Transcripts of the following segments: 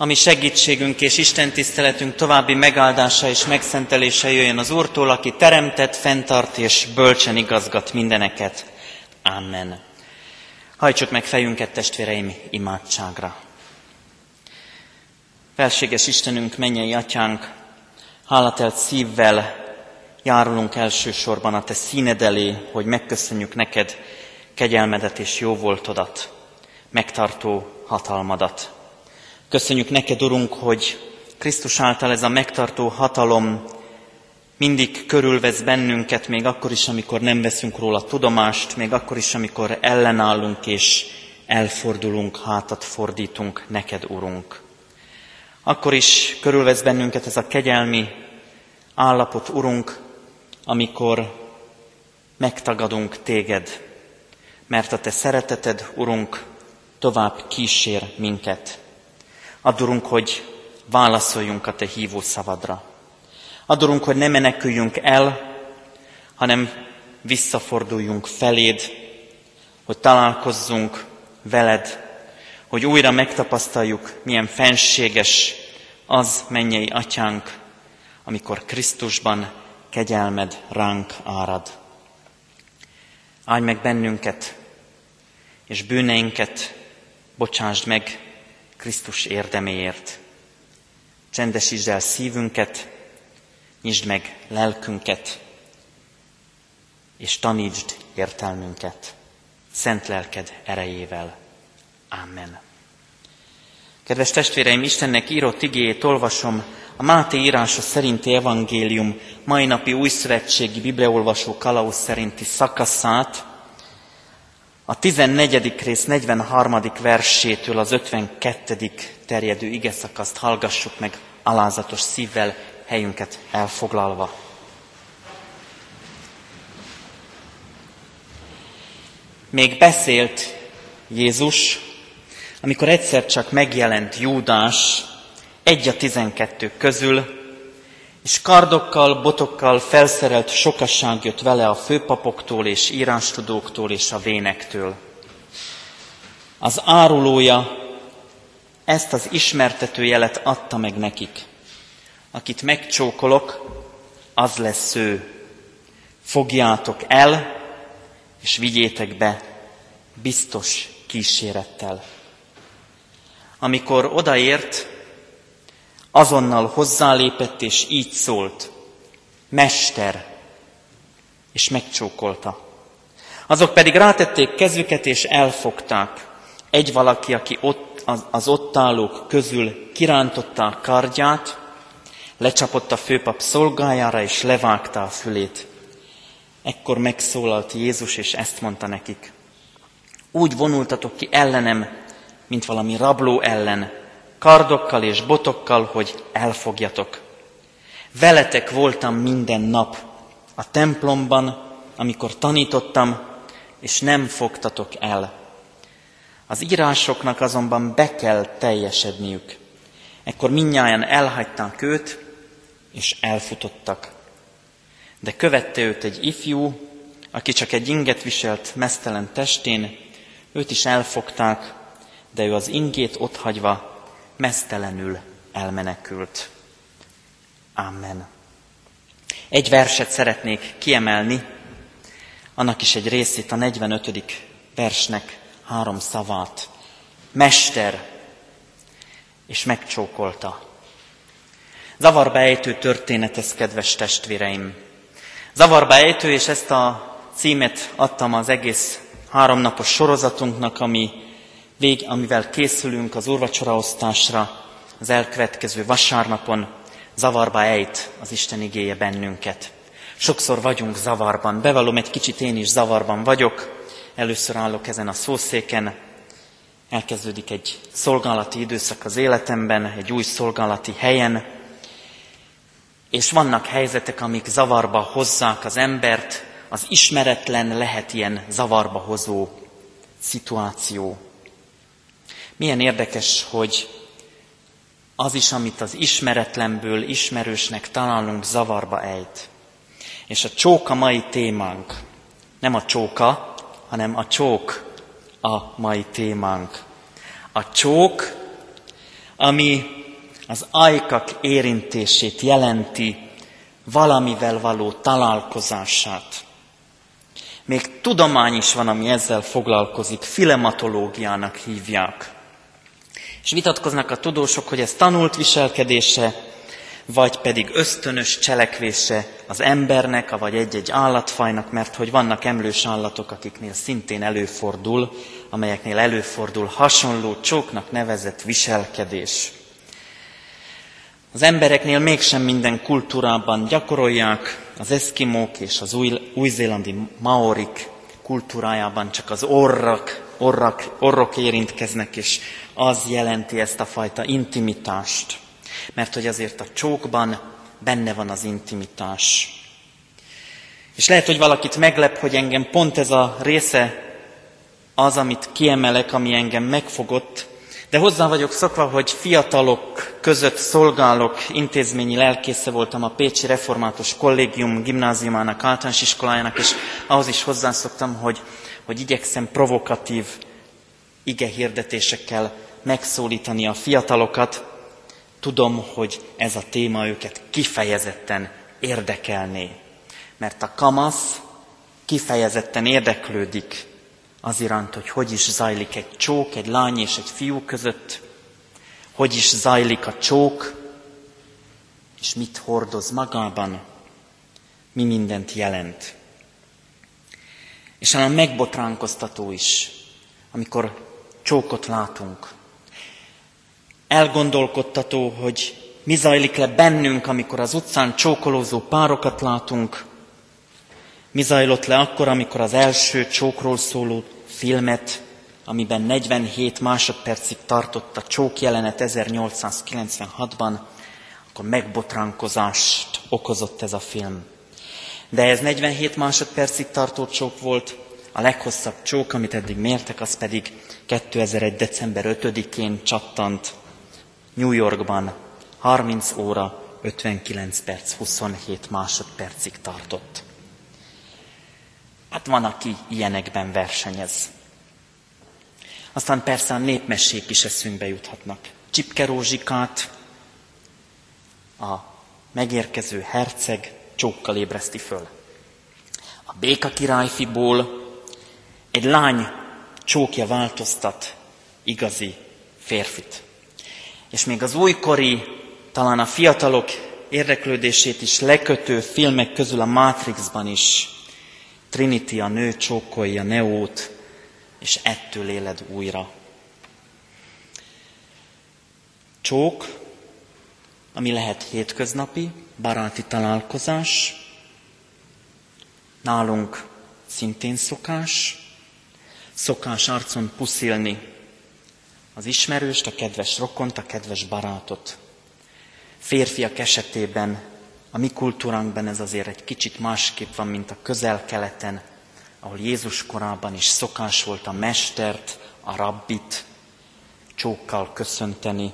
ami segítségünk és Isten tiszteletünk további megáldása és megszentelése jöjjön az Úrtól, aki teremtett, fenntart és bölcsen igazgat mindeneket. Amen. Hajtsuk meg fejünket, testvéreim, imádságra. Felséges Istenünk, mennyei atyánk, hálatelt szívvel járulunk elsősorban a Te színed elé, hogy megköszönjük neked kegyelmedet és jóvoltodat, megtartó hatalmadat. Köszönjük neked, Urunk, hogy Krisztus által ez a megtartó hatalom mindig körülvesz bennünket, még akkor is, amikor nem veszünk róla tudomást, még akkor is, amikor ellenállunk és elfordulunk, hátat fordítunk neked, Urunk. Akkor is körülvesz bennünket ez a kegyelmi állapot, Urunk, amikor megtagadunk téged, mert a te szereteted, Urunk, tovább kísér minket. Adurunk, hogy válaszoljunk a te hívó szavadra. Adorunk, hogy ne meneküljünk el, hanem visszaforduljunk feléd, hogy találkozzunk veled, hogy újra megtapasztaljuk, milyen fenséges az mennyei atyánk, amikor Krisztusban kegyelmed ránk árad. Állj meg bennünket, és bűneinket bocsásd meg Krisztus érdeméért. Csendesítsd el szívünket, nyisd meg lelkünket, és tanítsd értelmünket szent lelked erejével. Amen. Kedves testvéreim, Istennek írott igéjét olvasom, a Máté írása szerinti evangélium mai napi újszövetségi bibliaolvasó kalauz szerinti szakaszát, a 14. rész 43. versétől az 52. terjedő ige szakaszt hallgassuk meg alázatos szívvel, helyünket elfoglalva. Még beszélt Jézus, amikor egyszer csak megjelent Júdás, egy a tizenkettő közül, és kardokkal, botokkal felszerelt sokasság jött vele a főpapoktól és írástudóktól és a vénektől. Az árulója ezt az ismertető jelet adta meg nekik. Akit megcsókolok, az lesz ő. Fogjátok el, és vigyétek be biztos kísérettel. Amikor odaért, azonnal hozzálépett, és így szólt, Mester, és megcsókolta. Azok pedig rátették kezüket, és elfogták. Egy valaki, aki ott, az, az ott állók közül kirántotta a kardját, lecsapott a főpap szolgájára, és levágta a fülét. Ekkor megszólalt Jézus, és ezt mondta nekik. Úgy vonultatok ki ellenem, mint valami rabló ellen, kardokkal és botokkal, hogy elfogjatok. Veletek voltam minden nap a templomban, amikor tanítottam, és nem fogtatok el. Az írásoknak azonban be kell teljesedniük. Ekkor minnyáján elhagyták őt, és elfutottak. De követte őt egy ifjú, aki csak egy inget viselt mesztelen testén, őt is elfogták, de ő az ingét otthagyva mesztelenül elmenekült. Amen. Egy verset szeretnék kiemelni, annak is egy részét, a 45. versnek három szavát. Mester, és megcsókolta. Zavarba ejtő történet ez, kedves testvéreim. Zavarba ejtő, és ezt a címet adtam az egész háromnapos sorozatunknak, ami vég, amivel készülünk az úrvacsoraosztásra az elkövetkező vasárnapon, zavarba ejt az Isten igéje bennünket. Sokszor vagyunk zavarban, bevallom, egy kicsit én is zavarban vagyok, először állok ezen a szószéken, elkezdődik egy szolgálati időszak az életemben, egy új szolgálati helyen, és vannak helyzetek, amik zavarba hozzák az embert, az ismeretlen lehet ilyen zavarba hozó szituáció. Milyen érdekes, hogy az is, amit az ismeretlenből ismerősnek találunk, zavarba ejt. És a csók a mai témánk. Nem a csóka, hanem a csók a mai témánk. A csók ami az ajkak érintését jelenti, valamivel való találkozását. Még tudomány is van, ami ezzel foglalkozik, filematológiának hívják. És vitatkoznak a tudósok, hogy ez tanult viselkedése, vagy pedig ösztönös cselekvése az embernek, vagy egy-egy állatfajnak, mert hogy vannak emlős állatok, akiknél szintén előfordul, amelyeknél előfordul hasonló csóknak nevezett viselkedés. Az embereknél mégsem minden kultúrában gyakorolják, az eszkimók és az új, új-zélandi maorik kultúrájában csak az orrak, orrak, orrok érintkeznek, és az jelenti ezt a fajta intimitást. Mert hogy azért a csókban benne van az intimitás. És lehet, hogy valakit meglep, hogy engem pont ez a része az, amit kiemelek, ami engem megfogott, de hozzá vagyok szokva, hogy fiatalok között szolgálok, intézményi lelkésze voltam a Pécsi Református Kollégium gimnáziumának, általános iskolájának, és ahhoz is hozzászoktam, hogy, hogy igyekszem provokatív ige hirdetésekkel megszólítani a fiatalokat. Tudom, hogy ez a téma őket kifejezetten érdekelné, mert a kamasz kifejezetten érdeklődik az iránt, hogy hogy is zajlik egy csók, egy lány és egy fiú között, hogy is zajlik a csók, és mit hordoz magában, mi mindent jelent. És talán megbotránkoztató is, amikor csókot látunk. Elgondolkodtató, hogy mi zajlik le bennünk, amikor az utcán csókolózó párokat látunk, mi zajlott le akkor, amikor az első csókról szóló filmet, amiben 47 másodpercig tartott a csók jelenet 1896-ban, akkor megbotránkozást okozott ez a film. De ez 47 másodpercig tartó csók volt, a leghosszabb csók, amit eddig mértek, az pedig 2001. december 5-én csattant New Yorkban 30 óra 59 perc 27 másodpercig tartott. Hát van, aki ilyenekben versenyez. Aztán persze a népmesék is eszünkbe juthatnak. Csipke Rózsikát, a megérkező herceg csókkal ébreszti föl. A béka királyfiból egy lány csókja változtat igazi férfit. És még az újkori, talán a fiatalok érdeklődését is lekötő filmek közül a Matrixban is Trinity a nő csókolja Neót, és ettől éled újra. Csók, ami lehet hétköznapi, baráti találkozás, nálunk szintén szokás, szokás arcon puszilni az ismerőst, a kedves rokont, a kedves barátot. Férfiak esetében a mi kultúránkban ez azért egy kicsit másképp van, mint a közel-keleten, ahol Jézus korában is szokás volt a mestert, a rabbit csókkal köszönteni,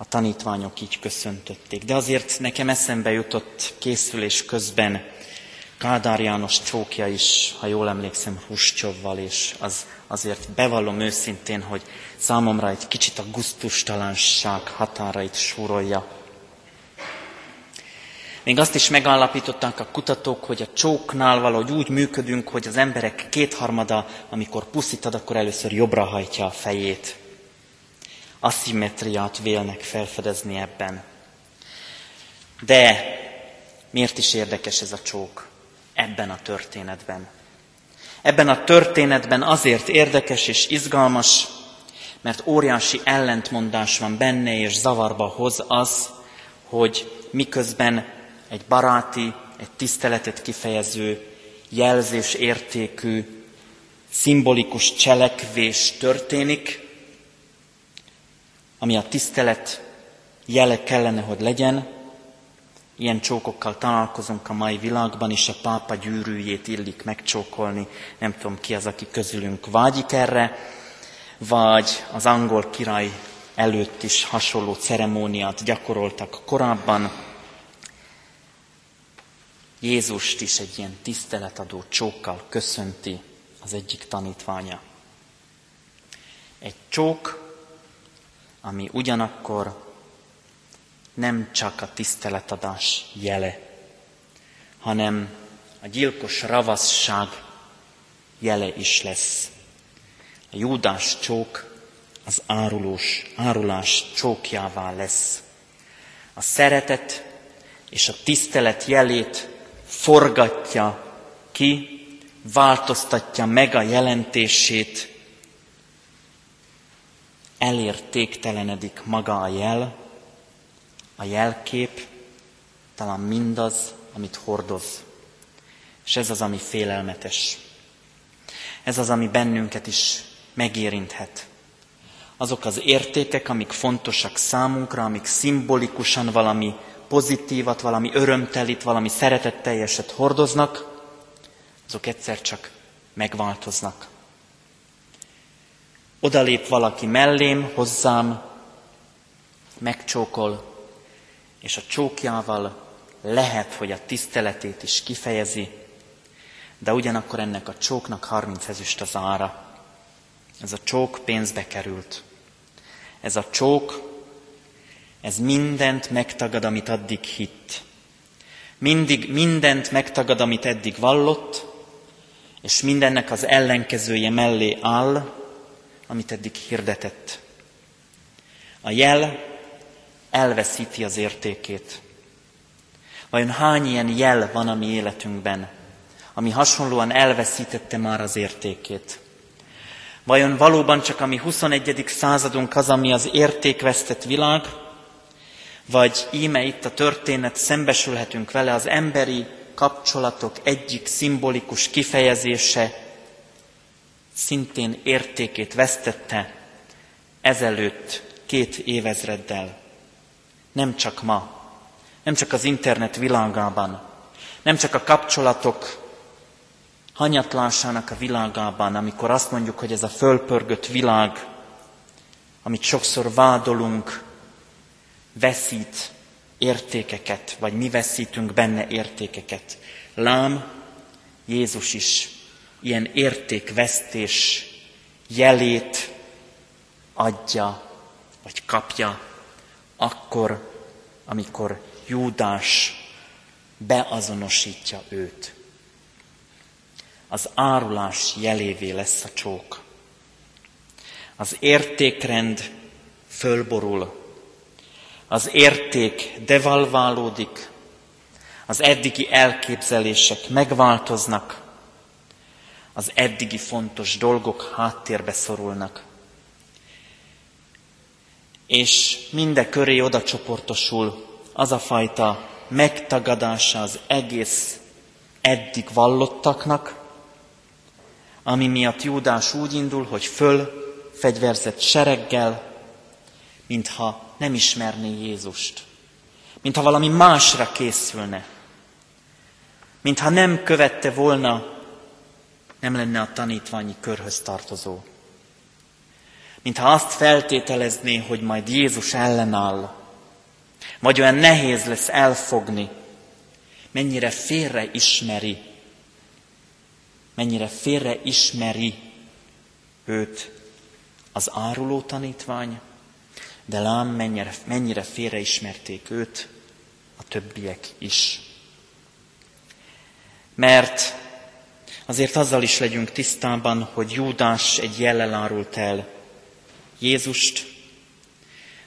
a tanítványok így köszöntötték. De azért nekem eszembe jutott készülés közben Kádár János csókja is, ha jól emlékszem, Huscsovval, és az azért bevallom őszintén, hogy számomra egy kicsit a guztustalanság határait súrolja. Még azt is megállapították a kutatók, hogy a csóknál valahogy úgy működünk, hogy az emberek kétharmada, amikor puszítad, akkor először jobbra hajtja a fejét. Aszimetriát vélnek felfedezni ebben. De miért is érdekes ez a csók ebben a történetben? Ebben a történetben azért érdekes és izgalmas, mert óriási ellentmondás van benne, és zavarba hoz az, hogy miközben egy baráti, egy tiszteletet kifejező, jelzés értékű, szimbolikus cselekvés történik, ami a tisztelet jele kellene, hogy legyen, Ilyen csókokkal találkozunk a mai világban, és a pápa gyűrűjét illik megcsókolni. Nem tudom ki az, aki közülünk vágyik erre, vagy az angol király előtt is hasonló ceremóniát gyakoroltak korábban. Jézust is egy ilyen tiszteletadó csókkal köszönti az egyik tanítványa. Egy csók ami ugyanakkor nem csak a tiszteletadás jele, hanem a gyilkos ravaszság jele is lesz. A Júdás csók az árulós, árulás csókjává lesz. A szeretet és a tisztelet jelét forgatja ki, változtatja meg a jelentését, elértéktelenedik maga a jel, a jelkép, talán mindaz, amit hordoz. És ez az, ami félelmetes. Ez az, ami bennünket is megérinthet. Azok az értékek, amik fontosak számunkra, amik szimbolikusan valami pozitívat, valami örömtelit, valami szeretetteljeset hordoznak, azok egyszer csak megváltoznak. Odalép valaki mellém, hozzám, megcsókol, és a csókjával lehet, hogy a tiszteletét is kifejezi, de ugyanakkor ennek a csóknak 30 ezüst az ára. Ez a csók pénzbe került. Ez a csók, ez mindent megtagad, amit addig hitt. Mindig mindent megtagad, amit eddig vallott, és mindennek az ellenkezője mellé áll, amit eddig hirdetett. A jel elveszíti az értékét. Vajon hány ilyen jel van a mi életünkben, ami hasonlóan elveszítette már az értékét? Vajon valóban csak a mi 21. századunk az, ami az értékvesztett világ, vagy íme itt a történet szembesülhetünk vele az emberi kapcsolatok egyik szimbolikus kifejezése szintén értékét vesztette ezelőtt két évezreddel. Nem csak ma, nem csak az internet világában, nem csak a kapcsolatok hanyatlásának a világában, amikor azt mondjuk, hogy ez a fölpörgött világ, amit sokszor vádolunk, veszít értékeket, vagy mi veszítünk benne értékeket. Lám, Jézus is ilyen értékvesztés jelét adja, vagy kapja, akkor, amikor Júdás beazonosítja őt. Az árulás jelévé lesz a csók. Az értékrend fölborul, az érték devalválódik, az eddigi elképzelések megváltoznak, az eddigi fontos dolgok háttérbe szorulnak. És minde köré oda csoportosul az a fajta megtagadása az egész eddig vallottaknak, ami miatt Júdás úgy indul, hogy föl fegyverzett sereggel, mintha nem ismerné Jézust, mintha valami másra készülne, mintha nem követte volna, nem lenne a tanítványi körhöz tartozó. Mintha azt feltételezné, hogy majd Jézus ellenáll, vagy olyan nehéz lesz elfogni, mennyire félre ismeri, mennyire félre ismeri őt az áruló tanítvány, de lám mennyire, mennyire félreismerték őt a többiek is. Mert azért azzal is legyünk tisztában, hogy Júdás egy jellel árult el Jézust,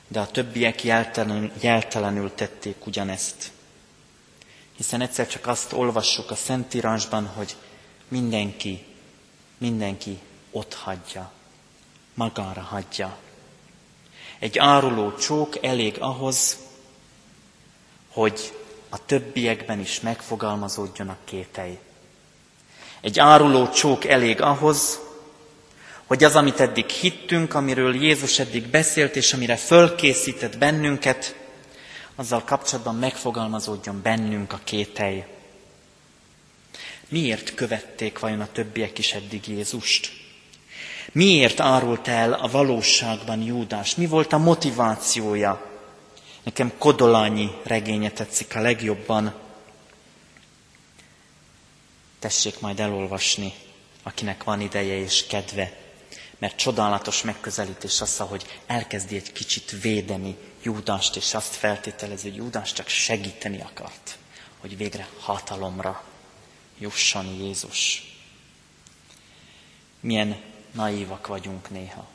de a többiek jeltelenül, jeltelenül tették ugyanezt. Hiszen egyszer csak azt olvassuk a Szentírásban, hogy mindenki, mindenki ott hagyja, magára hagyja egy áruló csók elég ahhoz, hogy a többiekben is megfogalmazódjon a kételj. Egy áruló csók elég ahhoz, hogy az, amit eddig hittünk, amiről Jézus eddig beszélt, és amire fölkészített bennünket, azzal kapcsolatban megfogalmazódjon bennünk a kételj. Miért követték vajon a többiek is eddig Jézust? Miért árult el a valóságban Júdás? Mi volt a motivációja? Nekem Kodolányi regénye tetszik a legjobban. Tessék majd elolvasni, akinek van ideje és kedve. mert csodálatos megközelítés az, hogy elkezdi egy kicsit védeni Júdást, és azt feltételezi, hogy Júdás csak segíteni akart, hogy végre hatalomra jusson Jézus. Milyen naívak vagyunk néha.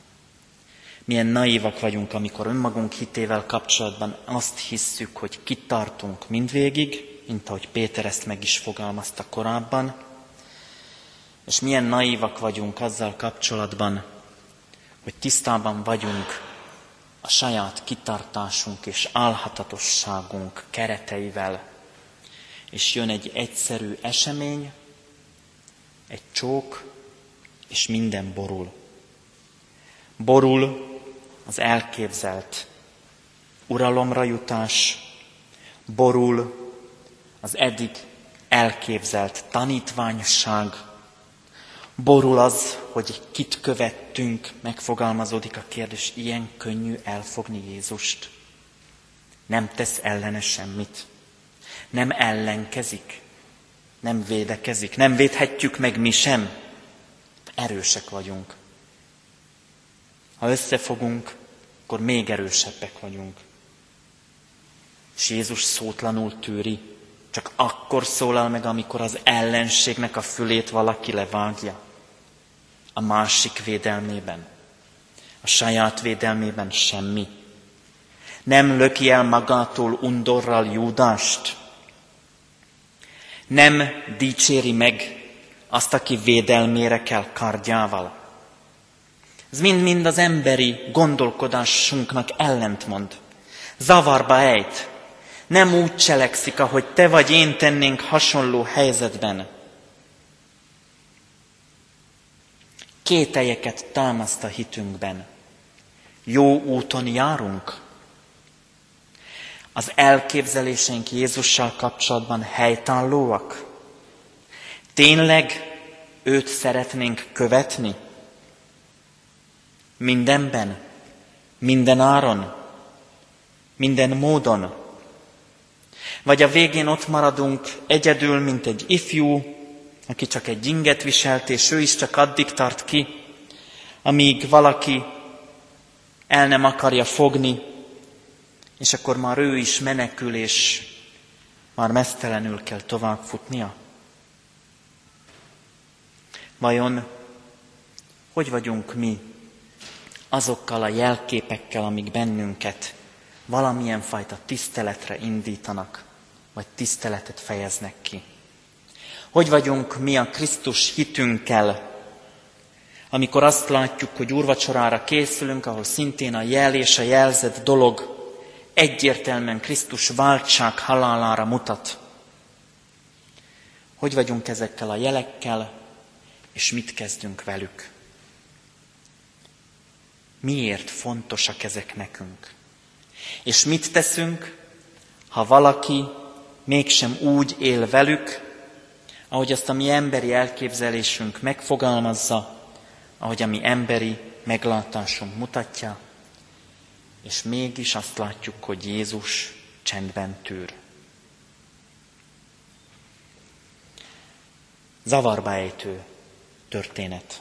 Milyen naívak vagyunk, amikor önmagunk hitével kapcsolatban azt hisszük, hogy kitartunk mindvégig, mint ahogy Péter ezt meg is fogalmazta korábban, és milyen naívak vagyunk azzal kapcsolatban, hogy tisztában vagyunk a saját kitartásunk és álhatatosságunk kereteivel, és jön egy egyszerű esemény, egy csók, és minden borul. Borul az elképzelt uralomra jutás, borul az eddig elképzelt tanítványság, borul az, hogy kit követtünk, megfogalmazódik a kérdés, ilyen könnyű elfogni Jézust. Nem tesz ellene semmit. Nem ellenkezik. Nem védekezik. Nem védhetjük meg mi sem. Erősek vagyunk. Ha összefogunk, akkor még erősebbek vagyunk. És Jézus szótlanul tűri, csak akkor szólal meg, amikor az ellenségnek a fülét valaki levágja. A másik védelmében. A saját védelmében semmi. Nem löki el magától undorral Júdást. Nem dicséri meg azt, aki védelmére kell kardjával. Ez mind-mind az emberi gondolkodásunknak ellentmond. Zavarba ejt. Nem úgy cselekszik, ahogy te vagy én tennénk hasonló helyzetben. Kételyeket támaszt a hitünkben. Jó úton járunk? Az elképzeléseink Jézussal kapcsolatban helytállóak? Tényleg őt szeretnénk követni? Mindenben, minden áron, minden módon. Vagy a végén ott maradunk egyedül, mint egy ifjú, aki csak egy inget viselt, és ő is csak addig tart ki, amíg valaki el nem akarja fogni, és akkor már ő is menekül, és már mesztelenül kell tovább futnia. Vajon hogy vagyunk mi azokkal a jelképekkel, amik bennünket valamilyen fajta tiszteletre indítanak, vagy tiszteletet fejeznek ki? Hogy vagyunk mi a Krisztus hitünkkel, amikor azt látjuk, hogy úrvacsorára készülünk, ahol szintén a jel és a jelzett dolog egyértelműen Krisztus váltság halálára mutat. Hogy vagyunk ezekkel a jelekkel, és mit kezdünk velük? Miért fontosak ezek nekünk? És mit teszünk, ha valaki mégsem úgy él velük, ahogy azt a mi emberi elképzelésünk megfogalmazza, ahogy a mi emberi meglátásunk mutatja, és mégis azt látjuk, hogy Jézus csendben tűr. Zavarba ejtő történet.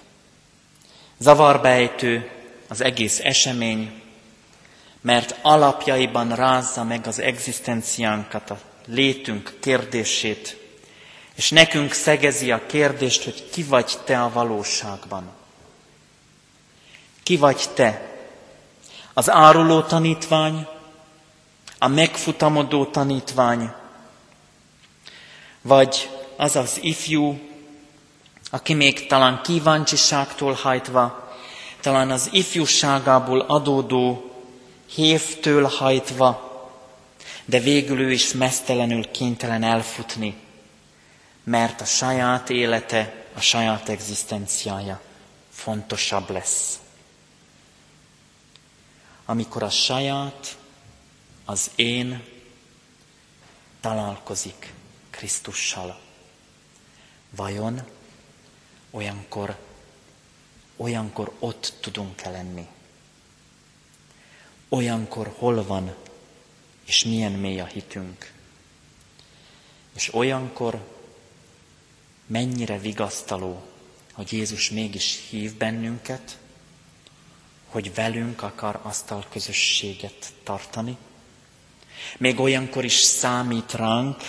Zavarba ejtő az egész esemény, mert alapjaiban rázza meg az egzisztenciánkat, a létünk kérdését, és nekünk szegezi a kérdést, hogy ki vagy te a valóságban. Ki vagy te? Az áruló tanítvány, a megfutamodó tanítvány, vagy az az ifjú, aki még talán kíváncsiságtól hajtva, talán az ifjúságából adódó hévtől hajtva, de végül ő is mesztelenül kénytelen elfutni, mert a saját élete, a saját egzisztenciája fontosabb lesz. Amikor a saját, az én találkozik Krisztussal, vajon olyankor, olyankor ott tudunk-e lenni? Olyankor hol van és milyen mély a hitünk? És olyankor mennyire vigasztaló, hogy Jézus mégis hív bennünket, hogy velünk akar asztal közösséget tartani. Még olyankor is számít ránk,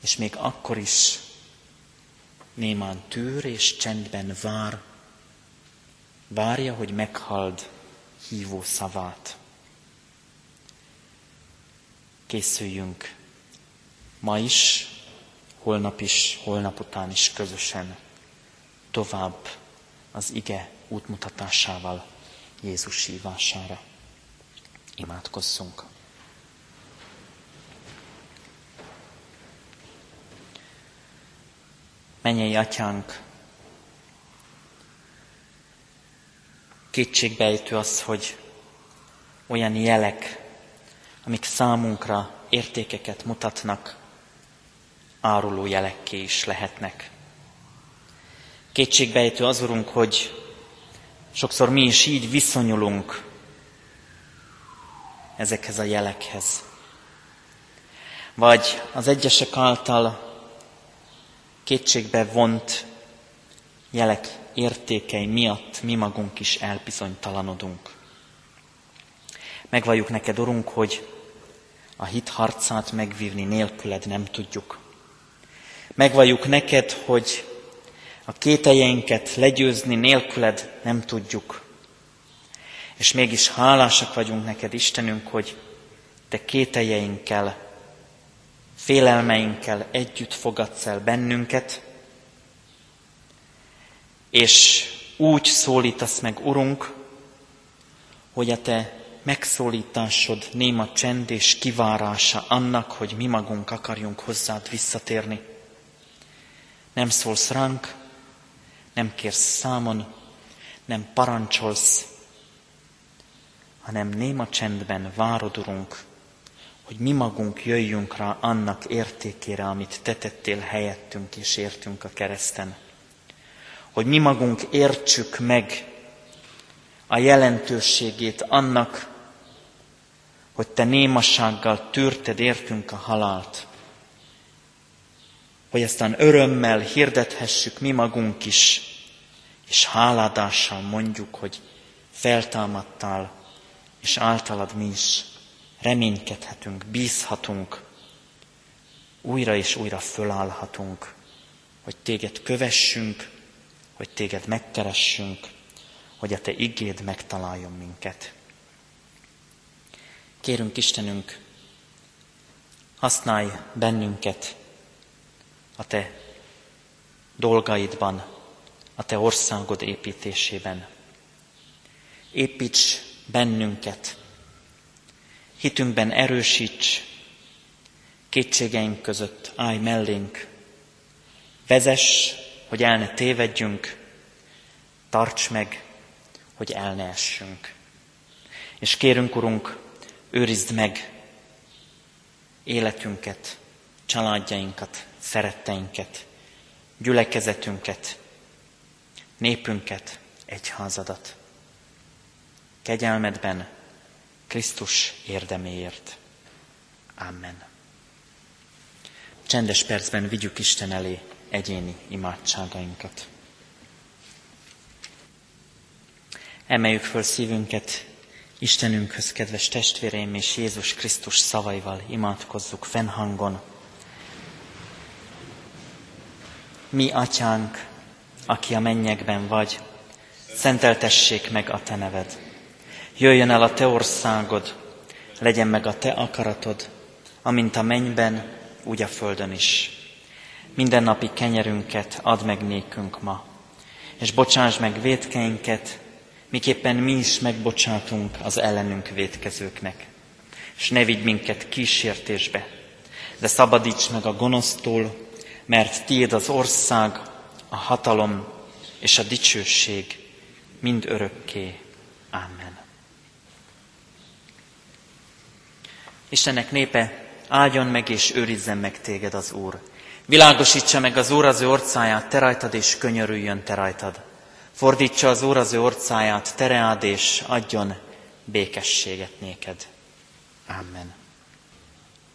és még akkor is némán tűr és csendben vár, várja, hogy meghald hívó szavát. Készüljünk ma is, holnap is, holnap után is közösen tovább az ige útmutatásával Jézus hívására. Imádkozzunk! Menjei atyánk, kétségbejtő az, hogy olyan jelek, amik számunkra értékeket mutatnak, áruló jelekké is lehetnek. Kétségbejtő az, Urunk, hogy sokszor mi is így viszonyulunk ezekhez a jelekhez. Vagy az egyesek által kétségbe vont jelek értékei miatt mi magunk is elbizonytalanodunk. Megvalljuk neked, Urunk, hogy a hit harcát megvívni nélküled nem tudjuk. Megvalljuk neked, hogy a kételjeinket legyőzni nélküled nem tudjuk. És mégis hálásak vagyunk neked, Istenünk, hogy te kételjeinkkel félelmeinkkel együtt fogadsz el bennünket, és úgy szólítasz meg, Urunk, hogy a Te megszólításod néma csend és kivárása annak, hogy mi magunk akarjunk hozzád visszatérni. Nem szólsz ránk, nem kérsz számon, nem parancsolsz, hanem néma csendben várod, Urunk, hogy mi magunk jöjjünk rá annak értékére, amit te tettél helyettünk és értünk a kereszten. Hogy mi magunk értsük meg a jelentőségét annak, hogy te némassággal tűrted értünk a halált. Hogy aztán örömmel hirdethessük mi magunk is, és háládással mondjuk, hogy feltámadtál, és általad mi is reménykedhetünk, bízhatunk, újra és újra fölállhatunk, hogy téged kövessünk, hogy téged megkeressünk, hogy a te igéd megtaláljon minket. Kérünk Istenünk, használj bennünket a te dolgaidban, a te országod építésében. Építs bennünket, hitünkben erősíts, kétségeink között állj mellénk, vezess, hogy el ne tévedjünk, tarts meg, hogy el ne essünk. És kérünk, Urunk, őrizd meg életünket, családjainkat, szeretteinket, gyülekezetünket, népünket, egyházadat. Kegyelmedben, Krisztus érdeméért. Amen. Csendes percben vigyük Isten elé egyéni imádságainkat. Emeljük föl szívünket Istenünkhöz, kedves testvéreim, és Jézus Krisztus szavaival imádkozzuk fennhangon. Mi, Atyánk, aki a mennyekben vagy, szenteltessék meg a Te neved Jöjjön el a Te országod, legyen meg a Te akaratod, amint a mennyben, úgy a földön is. Minden napi kenyerünket add meg nékünk ma, és bocsáss meg védkeinket, miképpen mi is megbocsátunk az ellenünk védkezőknek. És ne vigy minket kísértésbe, de szabadíts meg a gonosztól, mert tiéd az ország, a hatalom és a dicsőség mind örökké. Amen. Istennek népe, áldjon meg és őrizzen meg téged az Úr. Világosítsa meg az Úr az ő orcáját, te rajtad, és könyörüljön te rajtad. Fordítsa az Úr az ő orcáját, tereád, és adjon békességet néked. Amen.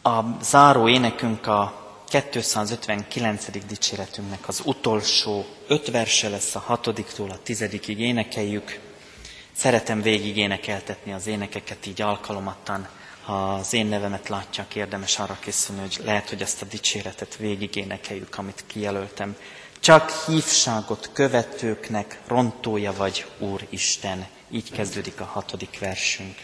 A záró énekünk a 259. dicséretünknek az utolsó öt verse lesz a hatodiktól a tizedikig énekeljük. Szeretem végig énekeltetni az énekeket így alkalomattan. Ha az én nevemet látják, érdemes arra készülni, hogy lehet, hogy ezt a dicséretet végig énekeljük, amit kijelöltem csak hívságot követőknek rontója vagy, Úr Isten. Így kezdődik a hatodik versünk.